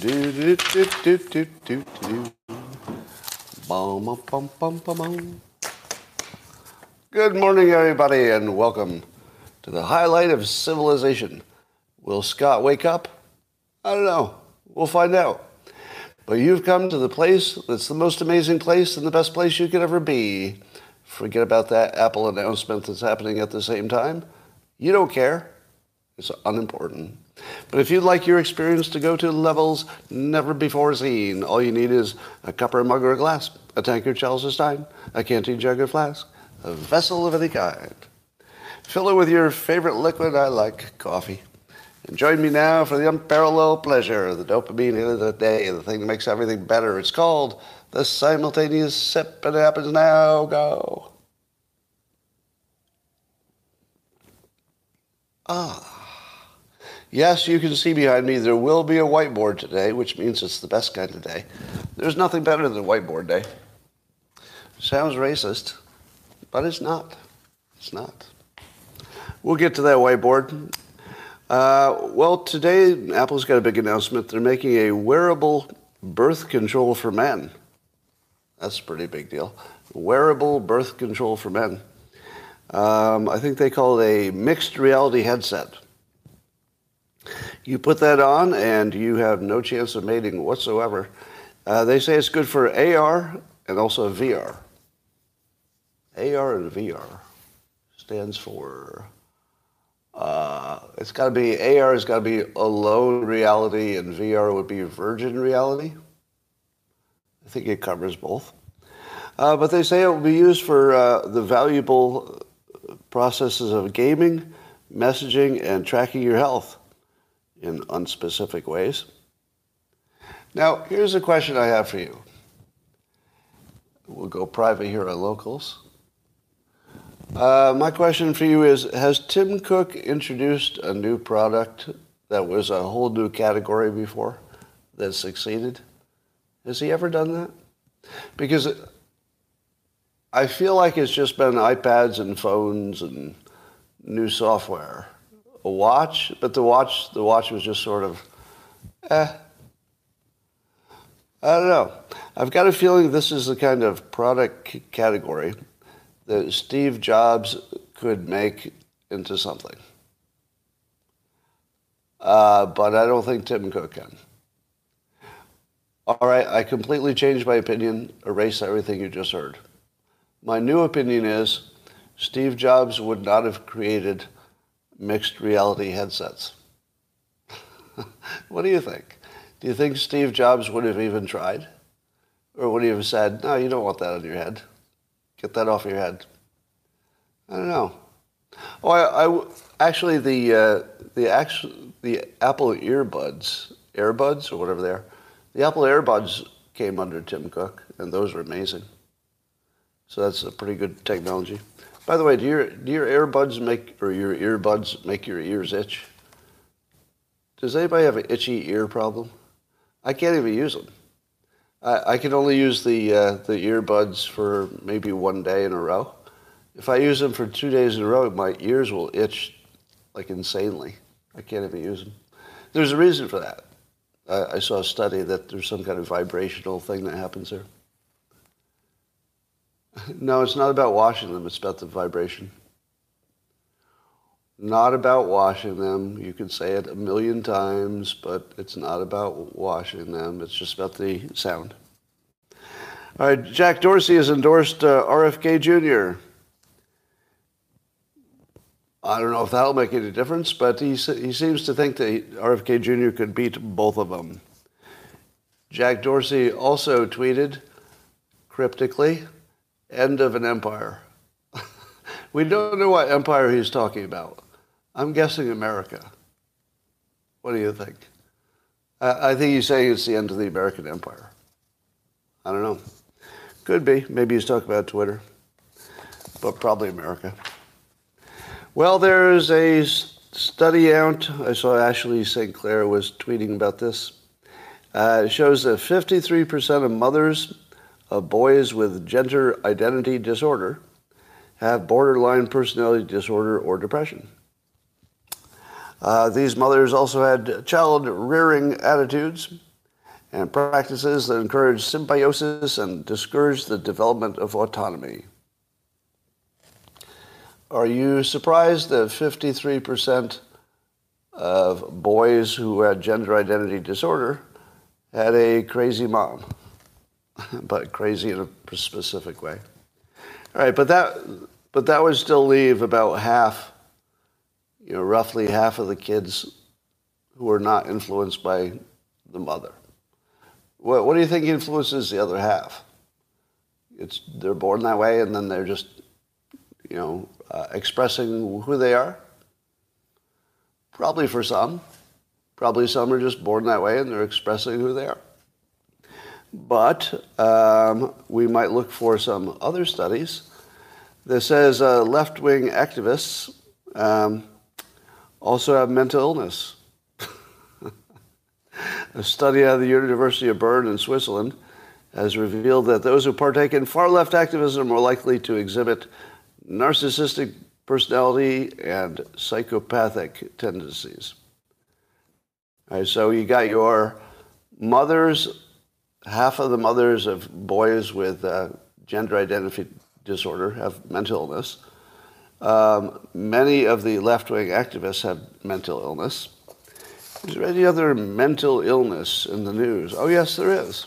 Do do do do do do do. Bum, bum, bum, bum, bum. Good morning, everybody, and welcome to the highlight of civilization. Will Scott wake up? I don't know. We'll find out. But you've come to the place that's the most amazing place and the best place you could ever be. Forget about that Apple announcement that's happening at the same time. You don't care. It's unimportant. But if you'd like your experience to go to levels never before seen, all you need is a cup or a mug or a glass, a tankard, chalice stein, a canteen jug or flask, a vessel of any kind. Fill it with your favorite liquid. I like coffee. And join me now for the unparalleled pleasure, the dopamine hit of the day, the thing that makes everything better. It's called the simultaneous sip, and it happens now. Go. Ah. Yes, you can see behind me there will be a whiteboard today, which means it's the best kind of day. There's nothing better than whiteboard day. Sounds racist, but it's not. It's not. We'll get to that whiteboard. Uh, well, today Apple's got a big announcement. They're making a wearable birth control for men. That's a pretty big deal. Wearable birth control for men. Um, I think they call it a mixed reality headset. You put that on, and you have no chance of mating whatsoever. Uh, they say it's good for AR and also VR. AR and VR stands for. Uh, it's got to be AR has got to be alone reality, and VR would be virgin reality. I think it covers both. Uh, but they say it will be used for uh, the valuable processes of gaming, messaging, and tracking your health in unspecific ways. Now, here's a question I have for you. We'll go private here on locals. Uh, my question for you is Has Tim Cook introduced a new product that was a whole new category before that succeeded? Has he ever done that? Because I feel like it's just been iPads and phones and new software a watch, but the watch the watch was just sort of, eh. I don't know. I've got a feeling this is the kind of product category that Steve Jobs could make into something. Uh, but I don't think Tim Cook can. All right, I completely changed my opinion, erase everything you just heard. My new opinion is Steve Jobs would not have created mixed reality headsets. what do you think? Do you think Steve Jobs would have even tried? Or would he have said, no, you don't want that on your head? Get that off your head. I don't know. Oh, I, I actually the uh, the actual the Apple earbuds, earbuds or whatever they are, the Apple earbuds came under Tim Cook, and those are amazing. So that's a pretty good technology. By the way, do your do your earbuds make or your earbuds make your ears itch? Does anybody have an itchy ear problem? I can't even use them. I, I can only use the uh, the earbuds for maybe one day in a row. If I use them for two days in a row, my ears will itch like insanely. I can't even use them. There's a reason for that. I, I saw a study that there's some kind of vibrational thing that happens there. No, it's not about washing them. It's about the vibration. Not about washing them. You can say it a million times, but it's not about washing them. It's just about the sound. All right, Jack Dorsey has endorsed uh, RFK Jr. I don't know if that'll make any difference, but he, he seems to think that RFK Jr. could beat both of them. Jack Dorsey also tweeted cryptically, end of an empire. we don't know what empire he's talking about. I'm guessing America. What do you think? I, I think he's saying it's the end of the American empire. I don't know. Could be. Maybe he's talking about Twitter, but probably America. Well, there's a study out. I saw Ashley St. Clair was tweeting about this. Uh, it shows that 53% of mothers of boys with gender identity disorder have borderline personality disorder or depression. Uh, these mothers also had child rearing attitudes, and practices that encourage symbiosis and discourage the development of autonomy. Are you surprised that 53% of boys who had gender identity disorder had a crazy mom? but crazy in a specific way. All right, but that, but that would still leave about half, you know, roughly half of the kids who are not influenced by the mother. What, what do you think influences the other half? It's they're born that way, and then they're just, you know, uh, expressing who they are. Probably for some, probably some are just born that way, and they're expressing who they are. But um, we might look for some other studies that says uh, left-wing activists um, also have mental illness. A study out of the University of Bern in Switzerland has revealed that those who partake in far-left activism are likely to exhibit narcissistic personality and psychopathic tendencies. All right, so you got your mothers half of the mothers of boys with uh, gender identity disorder have mental illness. Um, many of the left wing activists have mental illness. Is there any other mental illness in the news? Oh, yes, there is.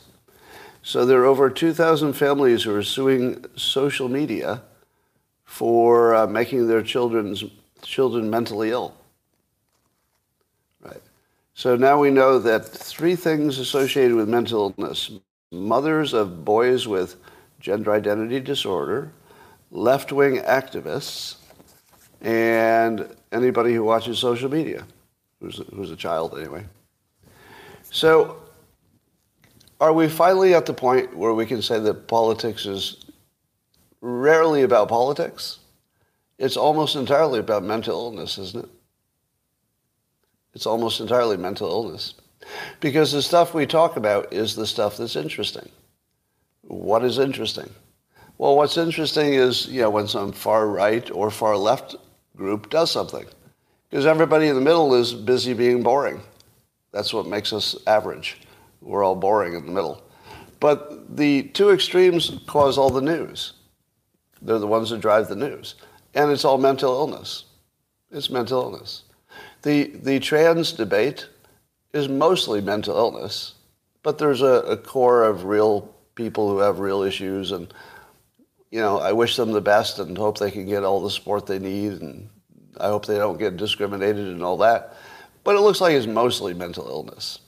So there are over 2,000 families who are suing social media for uh, making their children's children mentally ill. So now we know that three things associated with mental illness mothers of boys with gender identity disorder, left wing activists, and anybody who watches social media, who's, who's a child anyway. So, are we finally at the point where we can say that politics is rarely about politics? It's almost entirely about mental illness, isn't it? It's almost entirely mental illness. Because the stuff we talk about is the stuff that's interesting. What is interesting? Well, what's interesting is, you know, when some far right or far left group does something. Because everybody in the middle is busy being boring. That's what makes us average. We're all boring in the middle. But the two extremes cause all the news. They're the ones that drive the news. And it's all mental illness. It's mental illness. The, the trans debate is mostly mental illness, but there's a, a core of real people who have real issues and you know, I wish them the best and hope they can get all the support they need and I hope they don't get discriminated and all that. But it looks like it's mostly mental illness.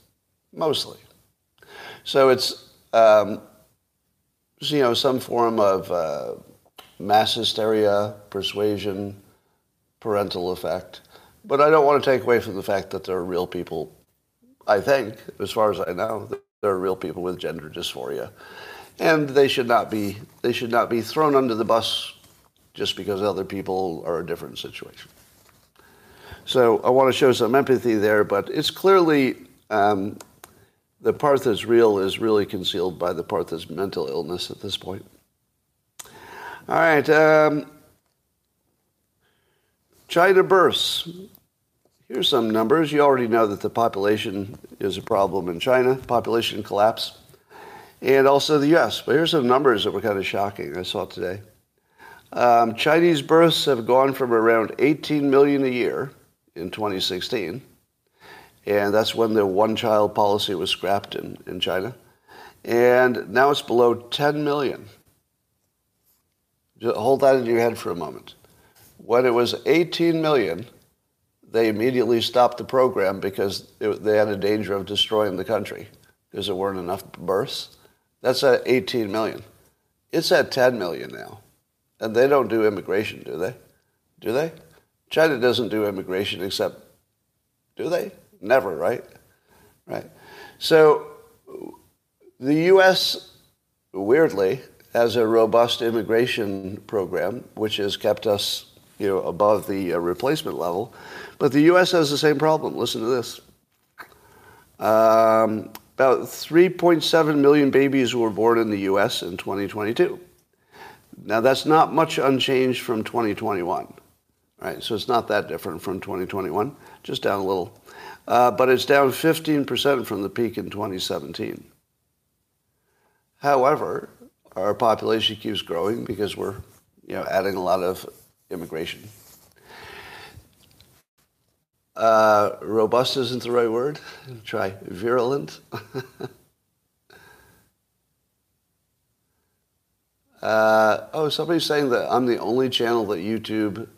Mostly. So it's, um, you know, some form of uh, mass hysteria, persuasion, parental effect. But I don't want to take away from the fact that there are real people, I think, as far as I know, there are real people with gender dysphoria. And they should not be they should not be thrown under the bus just because other people are a different situation. So I want to show some empathy there, but it's clearly um, the part that's real is really concealed by the part that's mental illness at this point. All right. Um, China births. Here's some numbers. You already know that the population is a problem in China, population collapse, and also the US. But here's some numbers that were kind of shocking I saw today. Um, Chinese births have gone from around 18 million a year in 2016, and that's when the one child policy was scrapped in, in China. And now it's below 10 million. Just hold that in your head for a moment. When it was 18 million, they immediately stopped the program because it, they had a danger of destroying the country because there weren't enough births. That's at 18 million. It's at 10 million now. And they don't do immigration, do they? Do they? China doesn't do immigration except, do they? Never, right? Right. So the U.S., weirdly, has a robust immigration program, which has kept us you know, above the uh, replacement level. But the U.S. has the same problem. Listen to this. Um, about 3.7 million babies were born in the U.S. in 2022. Now, that's not much unchanged from 2021. Right, so it's not that different from 2021, just down a little. uh, but it's down 15% from the peak in 2017. However, our population keeps growing because we're you know, adding a lot of immigration. Uh, robust isn't the right word. Try virulent. uh, oh, somebody's saying that I'm the only channel that YouTube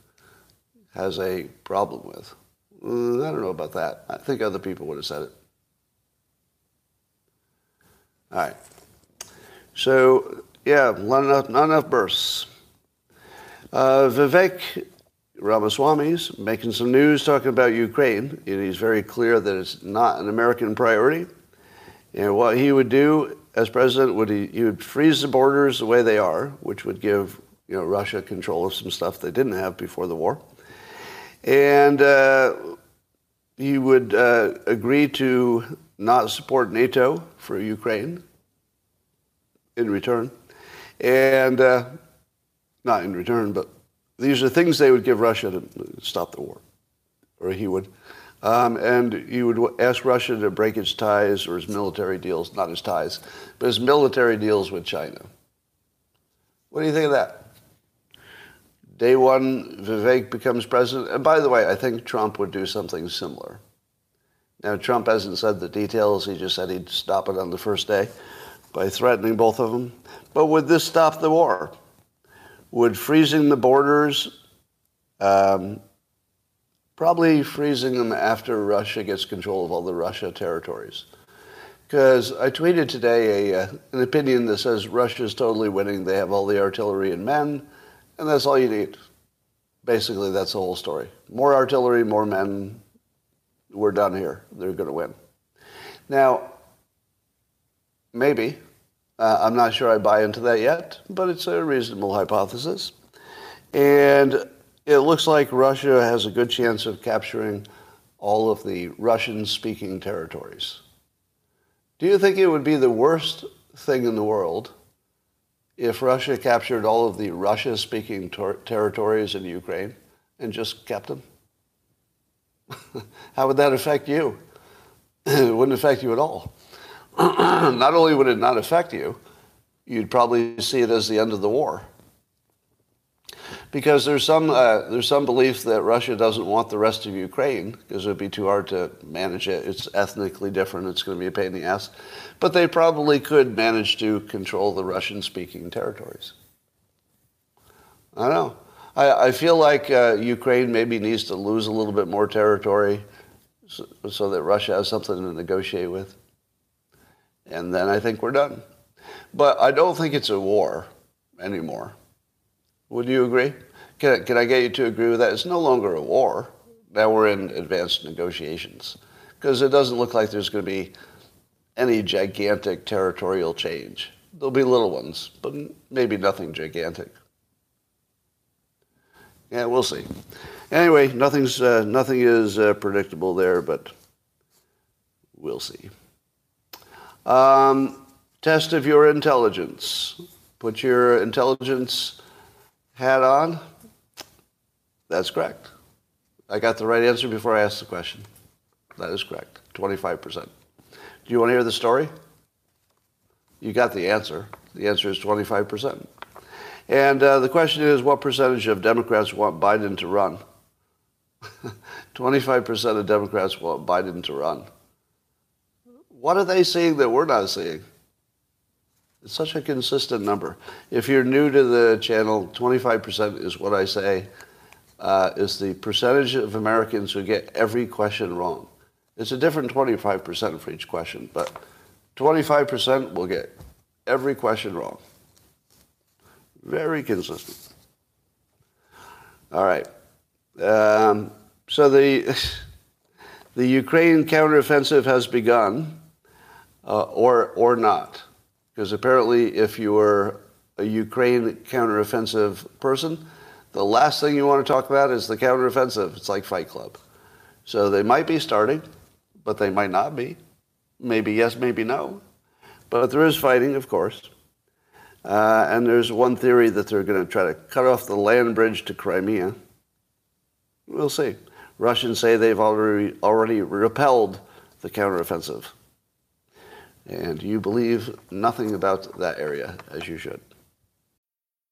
has a problem with. Mm, I don't know about that. I think other people would have said it. All right. So, yeah, not enough, not enough bursts. Uh, Vivek Ramaswamy's making some news talking about Ukraine. And he's very clear that it's not an American priority. And what he would do as president would he, he would freeze the borders the way they are, which would give you know Russia control of some stuff they didn't have before the war. And uh, he would uh, agree to not support NATO for Ukraine in return. And uh, not in return, but these are things they would give Russia to stop the war, or he would. Um, and he would ask Russia to break its ties or his military deals, not his ties, but his military deals with China. What do you think of that? Day one, Vivek becomes president. And by the way, I think Trump would do something similar. Now, Trump hasn't said the details. He just said he'd stop it on the first day by threatening both of them. But would this stop the war? Would freezing the borders, um, probably freezing them after Russia gets control of all the Russia territories? Because I tweeted today a, uh, an opinion that says Russia's totally winning. They have all the artillery and men and that's all you need. Basically, that's the whole story. More artillery, more men. We're done here. They're going to win. Now, maybe. Uh, I'm not sure I buy into that yet, but it's a reasonable hypothesis. And it looks like Russia has a good chance of capturing all of the Russian speaking territories. Do you think it would be the worst thing in the world if Russia captured all of the Russia-speaking ter- territories in Ukraine and just kept them? How would that affect you? it wouldn't affect you at all. not only would it not affect you, you'd probably see it as the end of the war because there's some uh, there's some belief that Russia doesn't want the rest of Ukraine because it would be too hard to manage it. It's ethnically different. It's going to be a pain in the ass, but they probably could manage to control the Russian-speaking territories. I don't know. I, I feel like uh, Ukraine maybe needs to lose a little bit more territory so, so that Russia has something to negotiate with, and then I think we're done. But I don't think it's a war anymore. Would you agree? Can, can I get you to agree with that? It's no longer a war. Now we're in advanced negotiations because it doesn't look like there's going to be any gigantic territorial change. There'll be little ones, but maybe nothing gigantic. Yeah, we'll see. Anyway, nothing's uh, nothing is uh, predictable there, but we'll see. Um, test of your intelligence. Put your intelligence hat on? That's correct. I got the right answer before I asked the question. That is correct. 25%. Do you want to hear the story? You got the answer. The answer is 25%. And uh, the question is what percentage of Democrats want Biden to run? 25% of Democrats want Biden to run. What are they seeing that we're not seeing? It's such a consistent number. If you're new to the channel, 25% is what I say uh, is the percentage of Americans who get every question wrong. It's a different 25% for each question, but 25% will get every question wrong. Very consistent. All right. Um, so the, the Ukraine counteroffensive has begun, uh, or, or not. Because apparently, if you were a Ukraine counteroffensive person, the last thing you want to talk about is the counteroffensive. It's like Fight Club. So they might be starting, but they might not be. Maybe yes, maybe no. But there is fighting, of course. Uh, and there's one theory that they're going to try to cut off the land bridge to Crimea. We'll see. Russians say they've already, already repelled the counteroffensive. And you believe nothing about that area, as you should.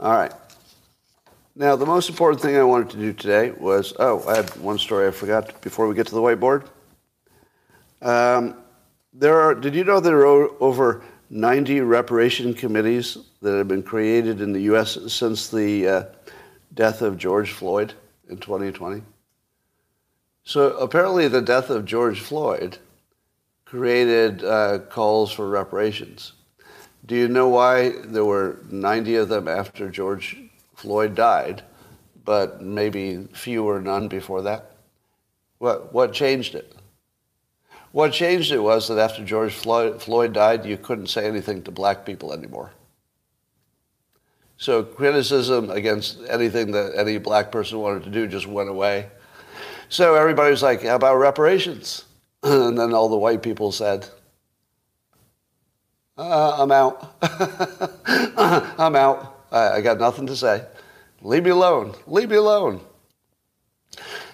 All right. Now, the most important thing I wanted to do today was oh, I had one story I forgot before we get to the whiteboard. Um, there are, did you know there are over 90 reparation committees that have been created in the U.S. since the uh, death of George Floyd in 2020? So apparently, the death of George Floyd created uh, calls for reparations. Do you know why there were 90 of them after George Floyd died, but maybe few or none before that? What, what changed it? What changed it was that after George Floyd, Floyd died, you couldn't say anything to black people anymore. So criticism against anything that any black person wanted to do just went away. So everybody was like, how about reparations? And then all the white people said, uh, I'm out. I'm out. I, I got nothing to say. Leave me alone. Leave me alone.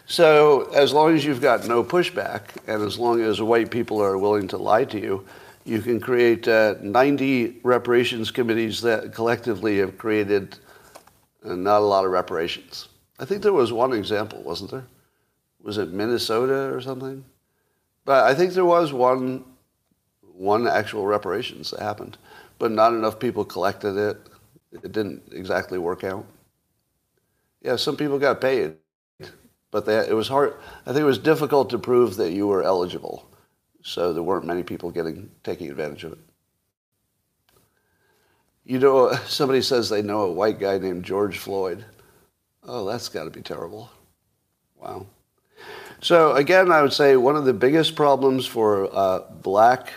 So, as long as you've got no pushback, and as long as white people are willing to lie to you, you can create uh, 90 reparations committees that collectively have created uh, not a lot of reparations. I think there was one example, wasn't there? Was it Minnesota or something? But I think there was one one actual reparations that happened, but not enough people collected it. It didn't exactly work out. Yeah, some people got paid, but they, it was hard. I think it was difficult to prove that you were eligible, so there weren't many people getting taking advantage of it. You know, somebody says they know a white guy named George Floyd. Oh, that's got to be terrible. Wow. So again, I would say one of the biggest problems for uh, black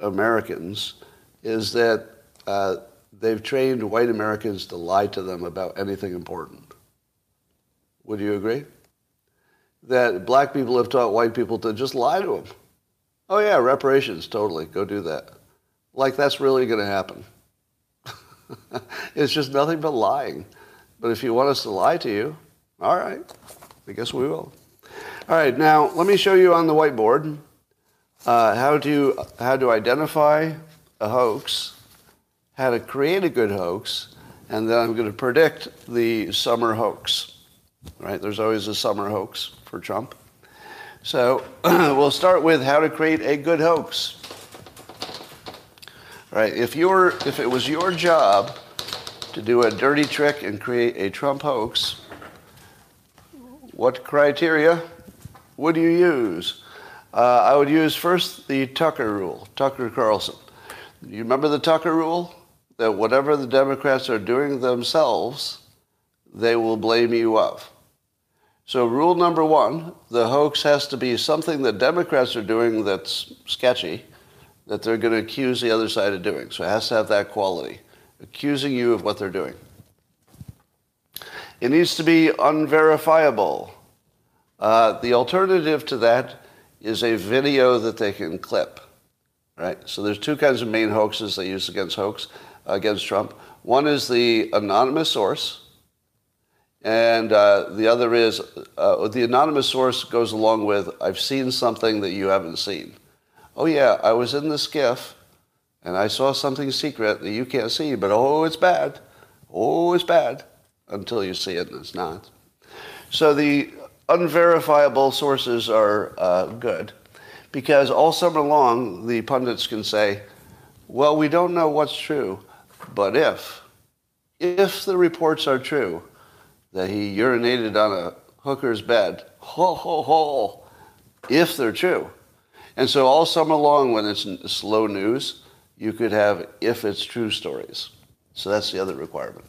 Americans is that uh, they've trained white Americans to lie to them about anything important. Would you agree? That black people have taught white people to just lie to them. Oh, yeah, reparations, totally. Go do that. Like that's really going to happen. it's just nothing but lying. But if you want us to lie to you, all right, I guess we will. All right, now let me show you on the whiteboard uh, how to how to identify a hoax, how to create a good hoax, and then I'm going to predict the summer hoax. Right? There's always a summer hoax for Trump. So we'll start with how to create a good hoax. Right? If you if it was your job to do a dirty trick and create a Trump hoax, what criteria would you use? Uh, I would use first the Tucker rule, Tucker Carlson. You remember the Tucker rule? That whatever the Democrats are doing themselves, they will blame you of. So, rule number one the hoax has to be something that Democrats are doing that's sketchy, that they're going to accuse the other side of doing. So, it has to have that quality, accusing you of what they're doing. It needs to be unverifiable. Uh, the alternative to that is a video that they can clip, right? So there's two kinds of main hoaxes they use against hoax against Trump. One is the anonymous source, and uh, the other is uh, the anonymous source goes along with I've seen something that you haven't seen. Oh yeah, I was in the SCIF, and I saw something secret that you can't see, but oh, it's bad. Oh, it's bad until you see it and it's not. So the unverifiable sources are uh, good because all summer long the pundits can say, well, we don't know what's true, but if, if the reports are true that he urinated on a hooker's bed, ho, ho, ho, if they're true. And so all summer long when it's slow news, you could have if it's true stories. So that's the other requirement.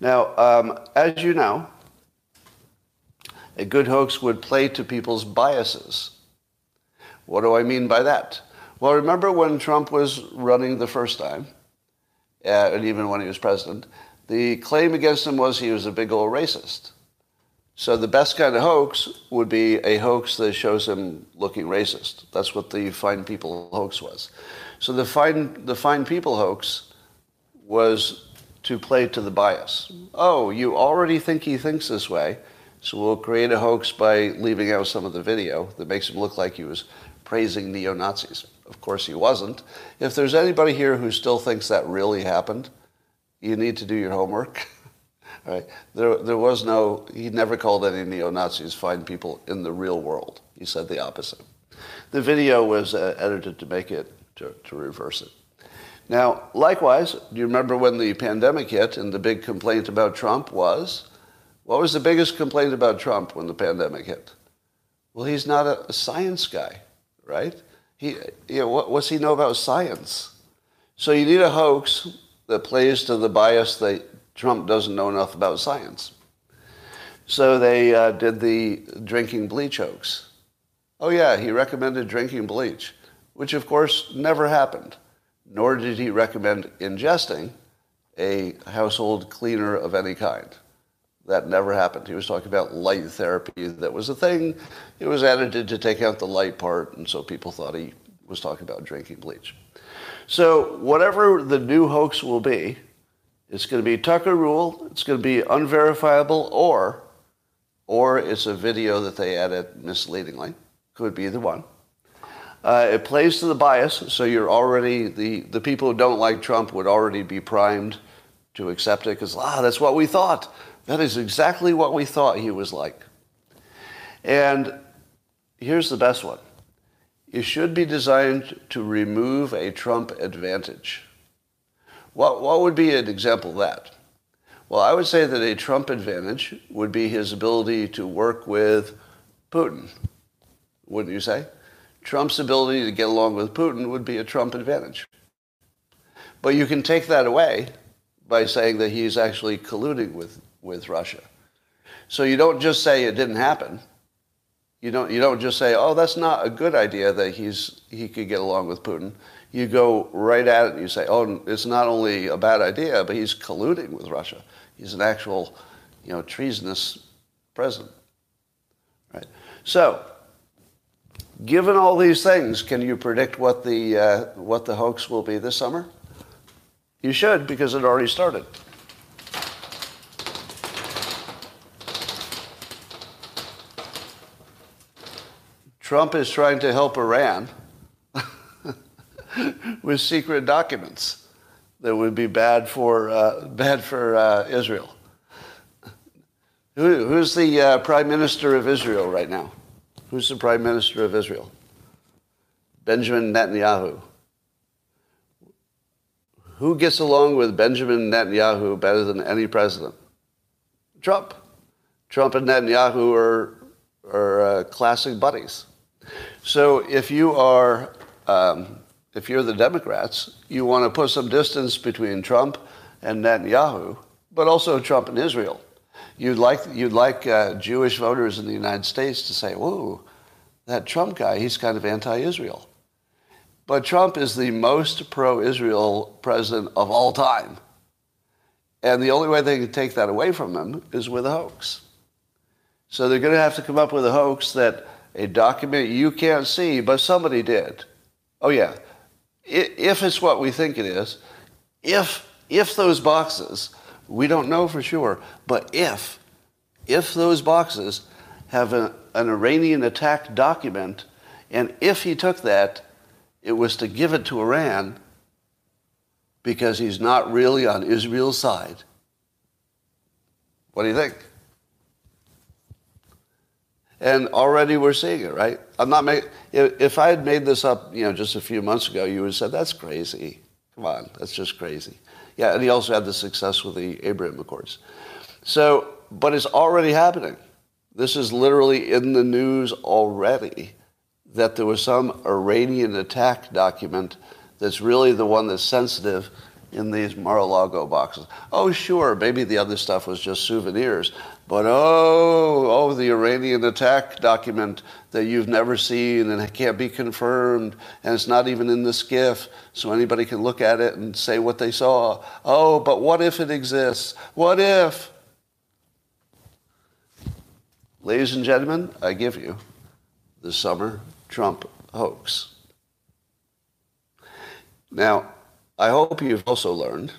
Now, um, as you know, A good hoax would play to people's biases. What do I mean by that? Well, remember when Trump was running the first time, uh, and even when he was president, the claim against him was he was a big old racist. So the best kind of hoax would be a hoax that shows him looking racist. That's what the Fine People hoax was. So the Fine, the Fine People hoax was to play to the bias. Oh, you already think he thinks this way, so we'll create a hoax by leaving out some of the video that makes him look like he was praising neo Nazis. Of course, he wasn't. If there's anybody here who still thinks that really happened, you need to do your homework. right? There, there was no, he never called any neo Nazis fine people in the real world. He said the opposite. The video was uh, edited to make it, to, to reverse it. Now, likewise, do you remember when the pandemic hit and the big complaint about Trump was? What was the biggest complaint about Trump when the pandemic hit? Well, he's not a, science guy, right? He, you know, what, what's he know about science? So you need a hoax that plays to the bias that Trump doesn't know enough about science. So they uh, did the drinking bleach hoax. Oh, yeah, he recommended drinking bleach, which of course never happened nor did he recommend ingesting a household cleaner of any kind. That never happened. He was talking about light therapy. That was a thing. It was edited to take out the light part, and so people thought he was talking about drinking bleach. So whatever the new hoax will be, it's going to be Tucker Rule, it's going to be unverifiable, or, or it's a video that they edit misleadingly. Could be the one. Uh, it plays to the bias, so you're already, the, the people who don't like Trump would already be primed to accept it because, ah, that's what we thought. That is exactly what we thought he was like. And here's the best one it should be designed to remove a Trump advantage. What, what would be an example of that? Well, I would say that a Trump advantage would be his ability to work with Putin, wouldn't you say? Trump's ability to get along with Putin would be a Trump advantage. But you can take that away by saying that he's actually colluding with, with Russia. So you don't just say it didn't happen. You don't, you don't just say, oh, that's not a good idea that he's, he could get along with Putin. You go right at it and you say, oh, it's not only a bad idea, but he's colluding with Russia. He's an actual, you know, treasonous president. Right? So Given all these things, can you predict what the, uh, what the hoax will be this summer? You should, because it already started. Trump is trying to help Iran with secret documents that would be bad for, uh, bad for uh, Israel. Who, who's the uh, prime minister of Israel right now? Who's the prime minister of Israel? Benjamin Netanyahu. Who gets along with Benjamin Netanyahu better than any president? Trump. Trump and Netanyahu are, are uh, classic buddies. So if you are, um, if you're the Democrats, you want to put some distance between Trump and Netanyahu, but also Trump and Israel you'd like you'd like uh, Jewish voters in the United States to say, "Whoa, that Trump guy, he's kind of anti-Israel." But Trump is the most pro-Israel president of all time, and the only way they can take that away from him is with a hoax. So they're going to have to come up with a hoax that a document you can't see, but somebody did. Oh yeah, if it's what we think it is, if if those boxes we don't know for sure. But if, if those boxes have a, an Iranian attack document, and if he took that, it was to give it to Iran because he's not really on Israel's side. What do you think? And already we're seeing it, right? I'm not making. If I had made this up, you know, just a few months ago, you would have said that's crazy. Come on, that's just crazy. Yeah, and he also had the success with the Abraham Accords. So, but it's already happening. This is literally in the news already that there was some Iranian attack document that's really the one that's sensitive in these Mar-a-Lago boxes. Oh, sure, maybe the other stuff was just souvenirs, But oh, oh, the Iranian attack document that you've never seen and can't be confirmed, and it's not even in the SCIF, so anybody can look at it and say what they saw. Oh, but what if it exists? What if? Ladies and gentlemen, I give you the summer Trump hoax. Now, I hope you've also learned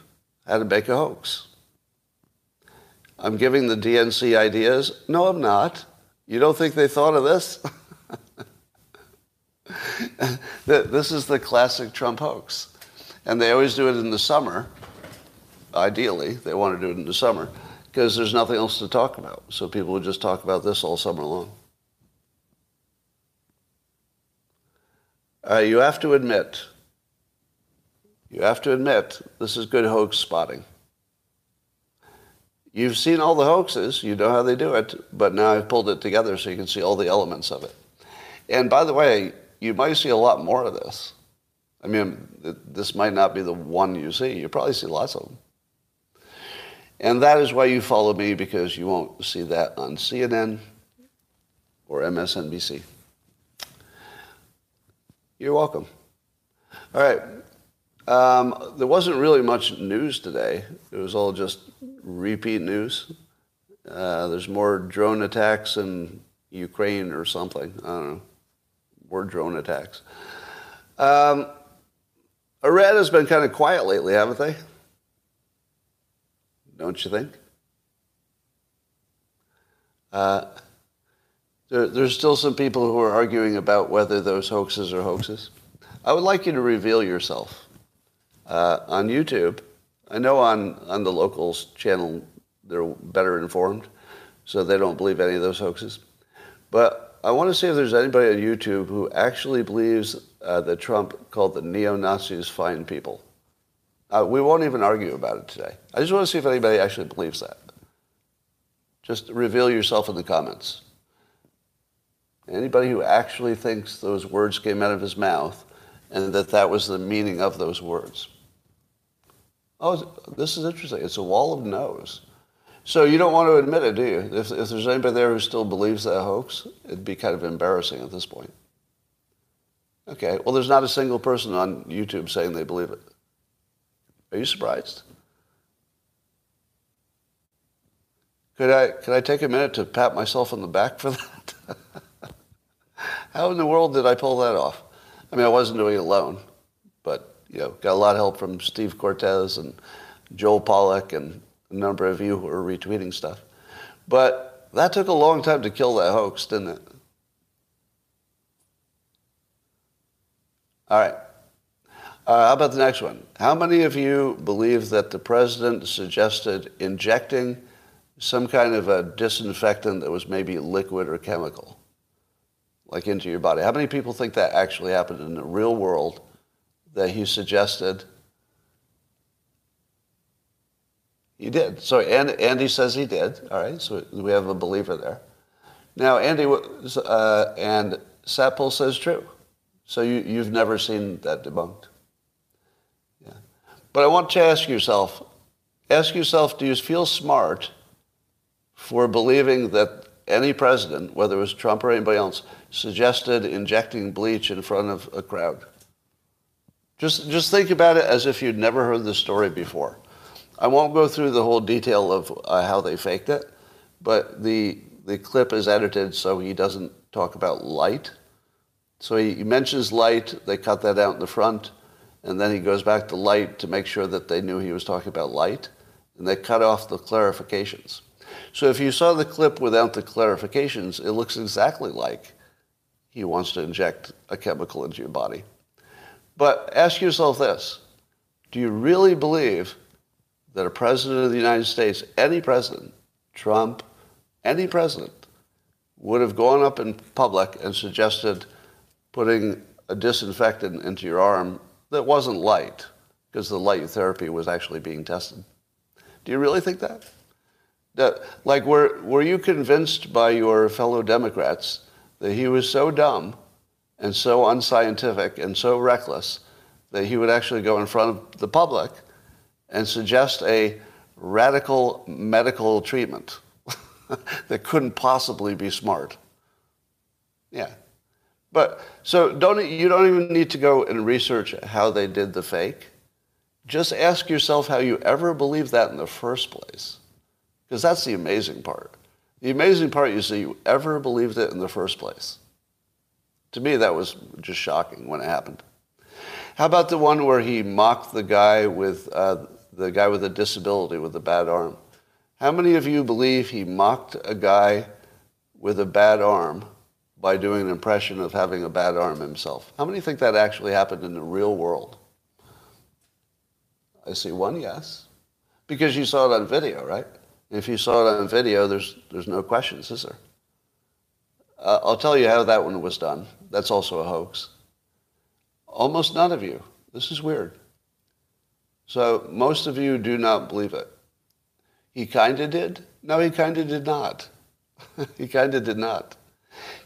how to make a hoax. I'm giving the DNC ideas. No, I'm not. You don't think they thought of this? this is the classic Trump hoax. And they always do it in the summer. Ideally, they want to do it in the summer because there's nothing else to talk about. So people would just talk about this all summer long. Uh, you have to admit, you have to admit, this is good hoax spotting. You've seen all the hoaxes, you know how they do it, but now I've pulled it together so you can see all the elements of it. And by the way, you might see a lot more of this. I mean, this might not be the one you see. You probably see lots of them. And that is why you follow me, because you won't see that on CNN or MSNBC. You're welcome. All right. Um, there wasn't really much news today. It was all just repeat news. Uh, there's more drone attacks in Ukraine or something. I don't know. More drone attacks. Um, Iran has been kind of quiet lately, haven't they? Don't you think? Uh, there, there's still some people who are arguing about whether those hoaxes are hoaxes. I would like you to reveal yourself uh, on YouTube. I know on, on the locals channel they're better informed, so they don't believe any of those hoaxes. But I want to see if there's anybody on YouTube who actually believes uh, that Trump called the neo Nazis fine people. Uh, we won't even argue about it today. I just want to see if anybody actually believes that. Just reveal yourself in the comments. Anybody who actually thinks those words came out of his mouth and that that was the meaning of those words. Oh, this is interesting. It's a wall of no's. So you don't want to admit it, do you? If, if there's anybody there who still believes that hoax, it'd be kind of embarrassing at this point. Okay, well, there's not a single person on YouTube saying they believe it. Are you surprised? Could I, could I take a minute to pat myself on the back for that? How in the world did I pull that off? I mean, I wasn't doing it alone, but you know, got a lot of help from Steve Cortes and Joel Pollak and a number of you who are retweeting stuff. But that took a long time to kill that hoax, didn't it? All right. Uh, how about the next one? How many of you believe that the president suggested injecting some kind of a disinfectant that was maybe liquid or chemical, like into your body? How many people think that actually happened in the real world that he suggested? He did. So and, Andy says he did. All right, so we have a believer there. Now, Andy uh, and Satpol says true. So you, you've never seen that debunked. Yeah. But I want to ask yourself, ask yourself, do you feel smart for believing that any president, whether it was Trump or anybody else, suggested injecting bleach in front of a crowd? Just, just think about it as if you'd never heard the story before. I won't go through the whole detail of uh, how they faked it, but the, the clip is edited so he doesn't talk about light. So he, he mentions light, they cut that out in the front, and then he goes back to light to make sure that they knew he was talking about light, and they cut off the clarifications. So if you saw the clip without the clarifications, it looks exactly like he wants to inject a chemical into your body. But ask yourself this do you really believe that a president of the United States, any president, Trump, any president, would have gone up in public and suggested putting a disinfectant into your arm that wasn't light, because the light therapy was actually being tested? Do you really think that? that like, were, were you convinced by your fellow Democrats that he was so dumb and so unscientific and so reckless that he would actually go in front of the public and suggest a radical medical treatment. that couldn't possibly be smart. Yeah. But so don't you don't even need to go and research how they did the fake. Just ask yourself how you ever believed that in the first place. Because that's the amazing part. The amazing part is that you ever believed it in the first place. To me, that was just shocking when it happened. How about the one where he mocked the guy with uh, the guy with a disability with a bad arm? How many of you believe he mocked a guy with a bad arm by doing an impression of having a bad arm himself? How many think that actually happened in the real world? I see one yes. Because you saw it on video, right? If you saw it on video, there's, there's no questions, is there? Uh, I'll tell you how that one was done. That's also a hoax. Almost none of you. This is weird. So most of you do not believe it. He kind of did? No, he kind of did not. he kind of did not.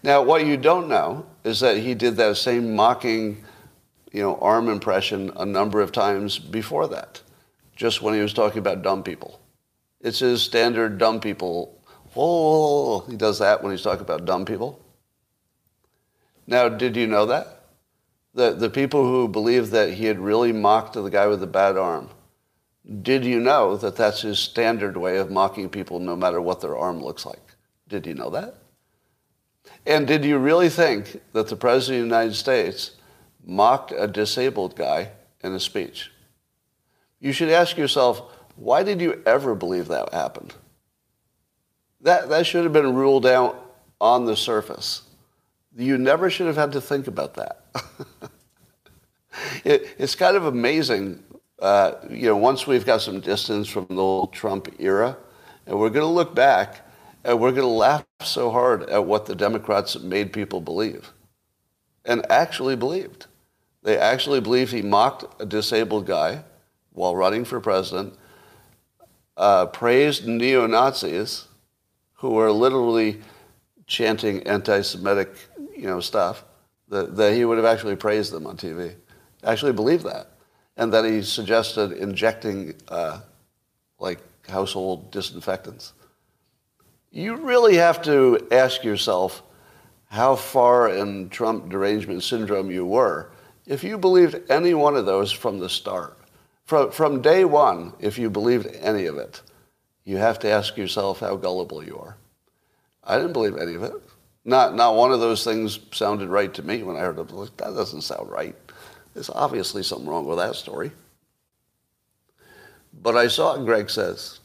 Now, what you don't know is that he did that same mocking, you know, arm impression a number of times before that, just when he was talking about dumb people. It's his standard dumb people. Oh, he does that when he's talking about dumb people. Now, did you know that? The, the people who believed that he had really mocked the guy with the bad arm, did you know that that's his standard way of mocking people no matter what their arm looks like? Did you know that? And did you really think that the President of the United States mocked a disabled guy in a speech? You should ask yourself, why did you ever believe that happened? That, that should have been ruled out on the surface. You never should have had to think about that. it, it's kind of amazing, uh, you know, once we've got some distance from the old Trump era, and we're going to look back and we're going to laugh so hard at what the Democrats made people believe and actually believed. They actually believed he mocked a disabled guy while running for president, uh, praised neo Nazis who were literally chanting anti-Semitic, you know, stuff, that, that he would have actually praised them on TV. Actually believed that. And that he suggested injecting uh, like household disinfectants. You really have to ask yourself how far in Trump derangement syndrome you were if you believed any one of those from the start. From, from day one, if you believed any of it, you have to ask yourself how gullible you are. I didn't believe any of it. Not, not one of those things sounded right to me when I heard it. That doesn't sound right. There's obviously something wrong with that story. But I saw it, Greg says.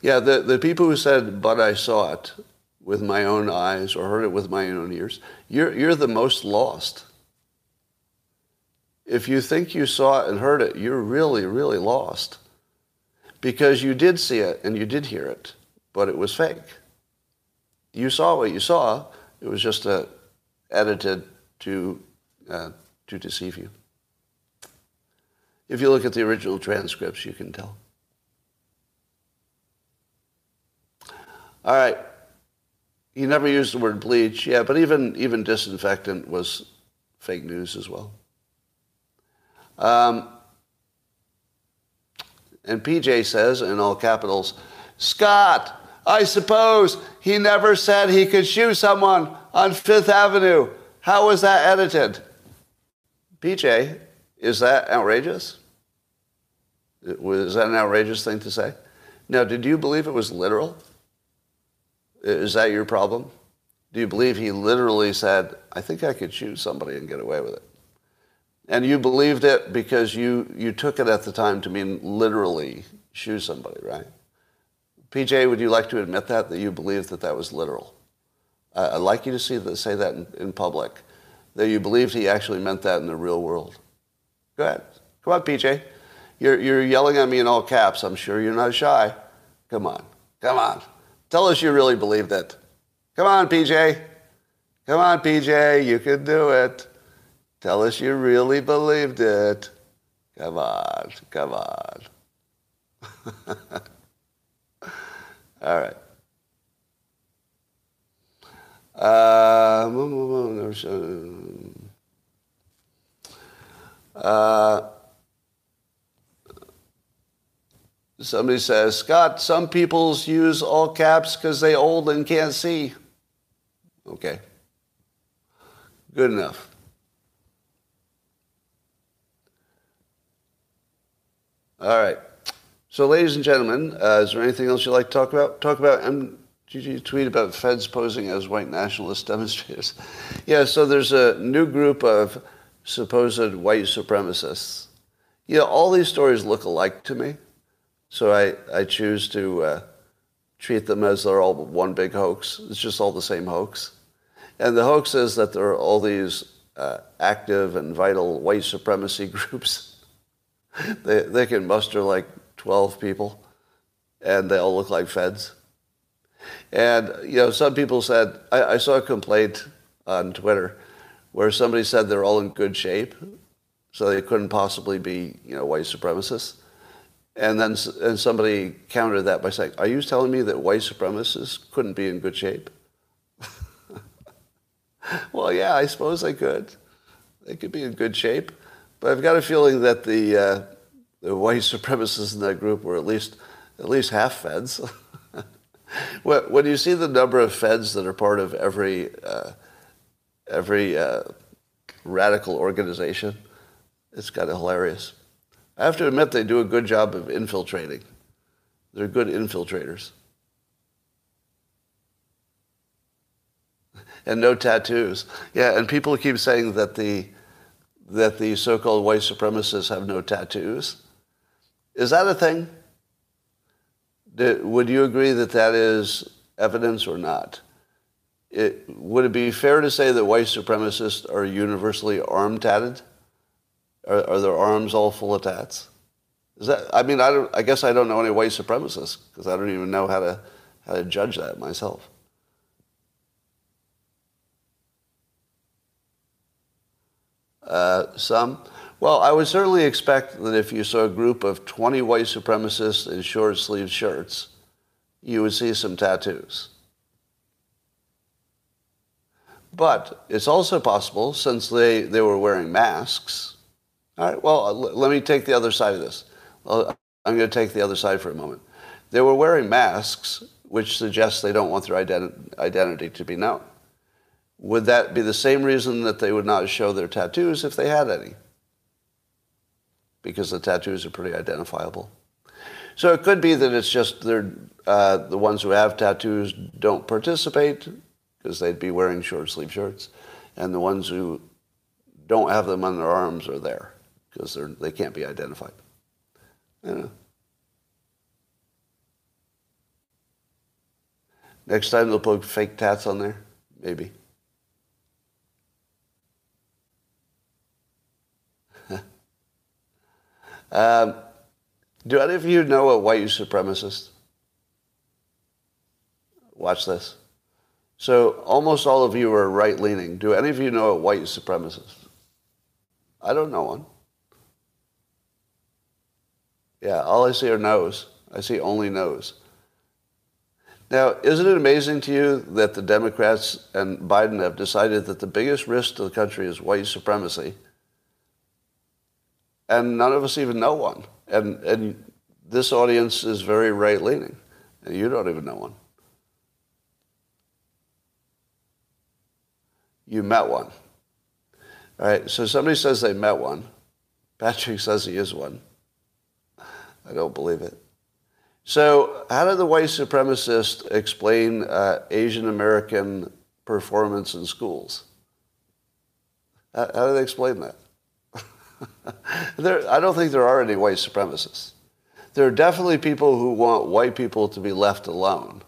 Yeah, the, the people who said, but I saw it with my own eyes or heard it with my own ears, you're, you're the most lost. If you think you saw it and heard it, you're really, really lost. Because you did see it and you did hear it, but it was fake. You saw what you saw, it was just uh, edited to, uh, to deceive you. If you look at the original transcripts, you can tell. All right. He never used the word bleach. Yeah, but even, even disinfectant was fake news as well. Um, and PJ says, in all capitals, Scott, I suppose he never said he could shoot someone on Fifth Avenue. How was that edited? PJ, is that outrageous? Was that an outrageous thing to say? Now, did you believe it was literal? Is that your problem? Do you believe he literally said, I think I could shoot somebody and get away with it? And you believed it because you, you took it at the time to mean literally shoot somebody, right? PJ, would you like to admit that, that you believed that that was literal? Uh, I'd like you to see say that in, in public, that you believed he actually meant that in the real world. Go ahead. Come on, PJ. You're, you're yelling at me in all caps. I'm sure you're not shy. Come on. Come on. Tell us you really believed it. Come on, PJ. Come on, PJ. You can do it. Tell us you really believed it. Come on. Come on. All right. Uh, uh, Somebody says, Scott, some peoples use all caps because they old and can't see. Okay. Good enough. All right. So, ladies and gentlemen, uh, is there anything else you'd like to talk about? Talk about MTG tweet about feds posing as white nationalist demonstrators. yeah, so there's a new group of supposed white supremacists. You know, all these stories look alike to me. So I, I choose to uh, treat them as they're all one big hoax. It's just all the same hoax. And the hoax is that there are all these uh, active and vital white supremacy groups. they, they can muster like 12 people, and they all look like feds. And, you know, some people said, I, I saw a complaint on Twitter where somebody said they're all in good shape, so they couldn't possibly be, you know, white supremacists. And then and somebody countered that by saying, Are you telling me that white supremacists couldn't be in good shape? well, yeah, I suppose they could. They could be in good shape. But I've got a feeling that the, uh, the white supremacists in that group were at least, at least half feds. when you see the number of feds that are part of every, uh, every uh, radical organization, it's kind of hilarious. I have to admit they do a good job of infiltrating. They're good infiltrators. and no tattoos. Yeah, and people keep saying that the that the so-called white supremacists have no tattoos. Is that a thing? would you agree that that is evidence or not? It, would it be fair to say that white supremacists are universally arm tatted? Are, are their arms all full of tats? Is that? I mean, I don't. I guess I don't know any white supremacists because I don't even know how to how to judge that myself. Uh, some. Well, I would certainly expect that if you saw a group of 20 white supremacists in short sleeved shirts, you would see some tattoos. But it's also possible, since they, they were wearing masks, all right, well, let me take the other side of this. I'm going to take the other side for a moment. They were wearing masks, which suggests they don't want their identi- identity to be known. Would that be the same reason that they would not show their tattoos if they had any? Because the tattoos are pretty identifiable. So it could be that it's just they're, uh, the ones who have tattoos don't participate because they'd be wearing short sleeve shirts, and the ones who don't have them on their arms are there because they can't be identified. You know. Next time they'll put fake tats on there, maybe. Um, do any of you know a white supremacist? Watch this. So almost all of you are right leaning. Do any of you know a white supremacist? I don't know one. Yeah, all I see are no's. I see only no's. Now, isn't it amazing to you that the Democrats and Biden have decided that the biggest risk to the country is white supremacy? And none of us even know one. And, and this audience is very right leaning. And you don't even know one. You met one. All right, so somebody says they met one. Patrick says he is one. I don't believe it. So, how did the white supremacists explain uh, Asian American performance in schools? How, how do they explain that? there, I don't think there are any white supremacists. There are definitely people who want white people to be left alone,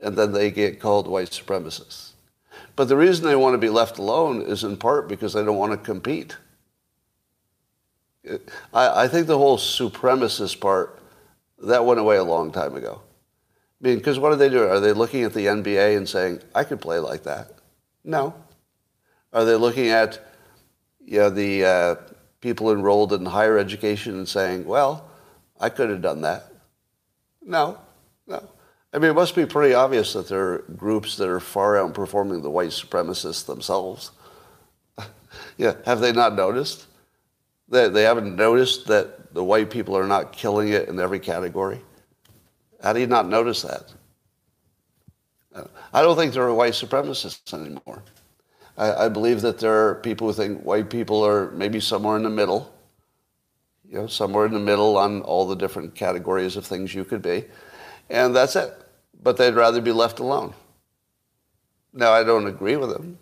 and then they get called white supremacists. But the reason they want to be left alone is in part because they don't want to compete. I, I think the whole supremacist part, that went away a long time ago. I mean, because what are they doing? Are they looking at the NBA and saying, I could play like that? No. Are they looking at you know, the uh, people enrolled in higher education and saying, well, I could have done that? No, no. I mean, it must be pretty obvious that there are groups that are far outperforming the white supremacists themselves. yeah, have they not noticed? They, they haven't noticed that the white people are not killing it in every category. How do you not notice that? I don't think there are white supremacists anymore. I, I believe that there are people who think white people are maybe somewhere in the middle, you know, somewhere in the middle on all the different categories of things you could be, and that's it. But they'd rather be left alone. Now, I don't agree with them,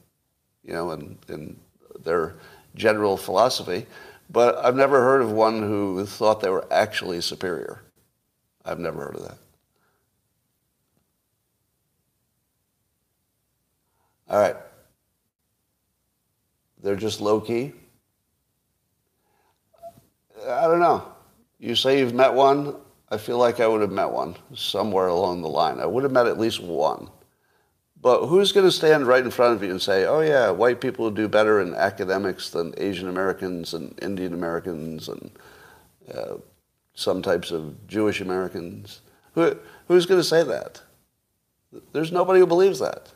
you know, in, in their general philosophy, but I've never heard of one who thought they were actually superior. I've never heard of that. All right. They're just low key. I don't know. You say you've met one. I feel like I would have met one somewhere along the line. I would have met at least one. But who's going to stand right in front of you and say, oh, yeah, white people do better in academics than Asian Americans and Indian Americans and uh, some types of Jewish Americans? Who, who's going to say that? There's nobody who believes that.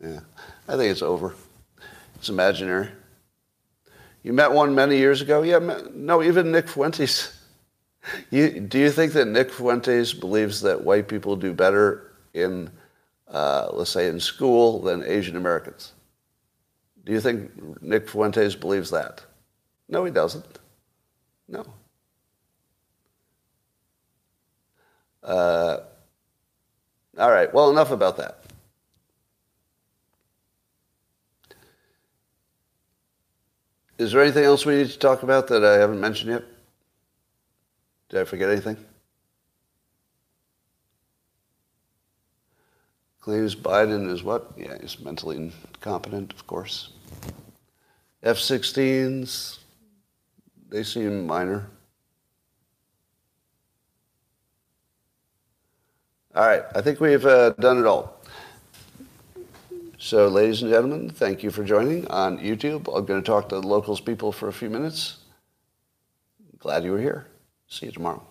Yeah, I think it's over. It's imaginary. You met one many years ago? Yeah, no, even Nick Fuentes. You, do you think that Nick Fuentes believes that white people do better in, uh, let's say, in school than Asian Americans? Do you think Nick Fuentes believes that? No, he doesn't. No. Uh, all right, well, enough about that. Is there anything else we need to talk about that I haven't mentioned yet? Did I forget anything? Claims Biden is what? Yeah, he's mentally incompetent, of course. F 16s, they seem minor. All right, I think we've uh, done it all. So, ladies and gentlemen, thank you for joining on YouTube. I'm going to talk to the locals people for a few minutes. Glad you were here. See you tomorrow.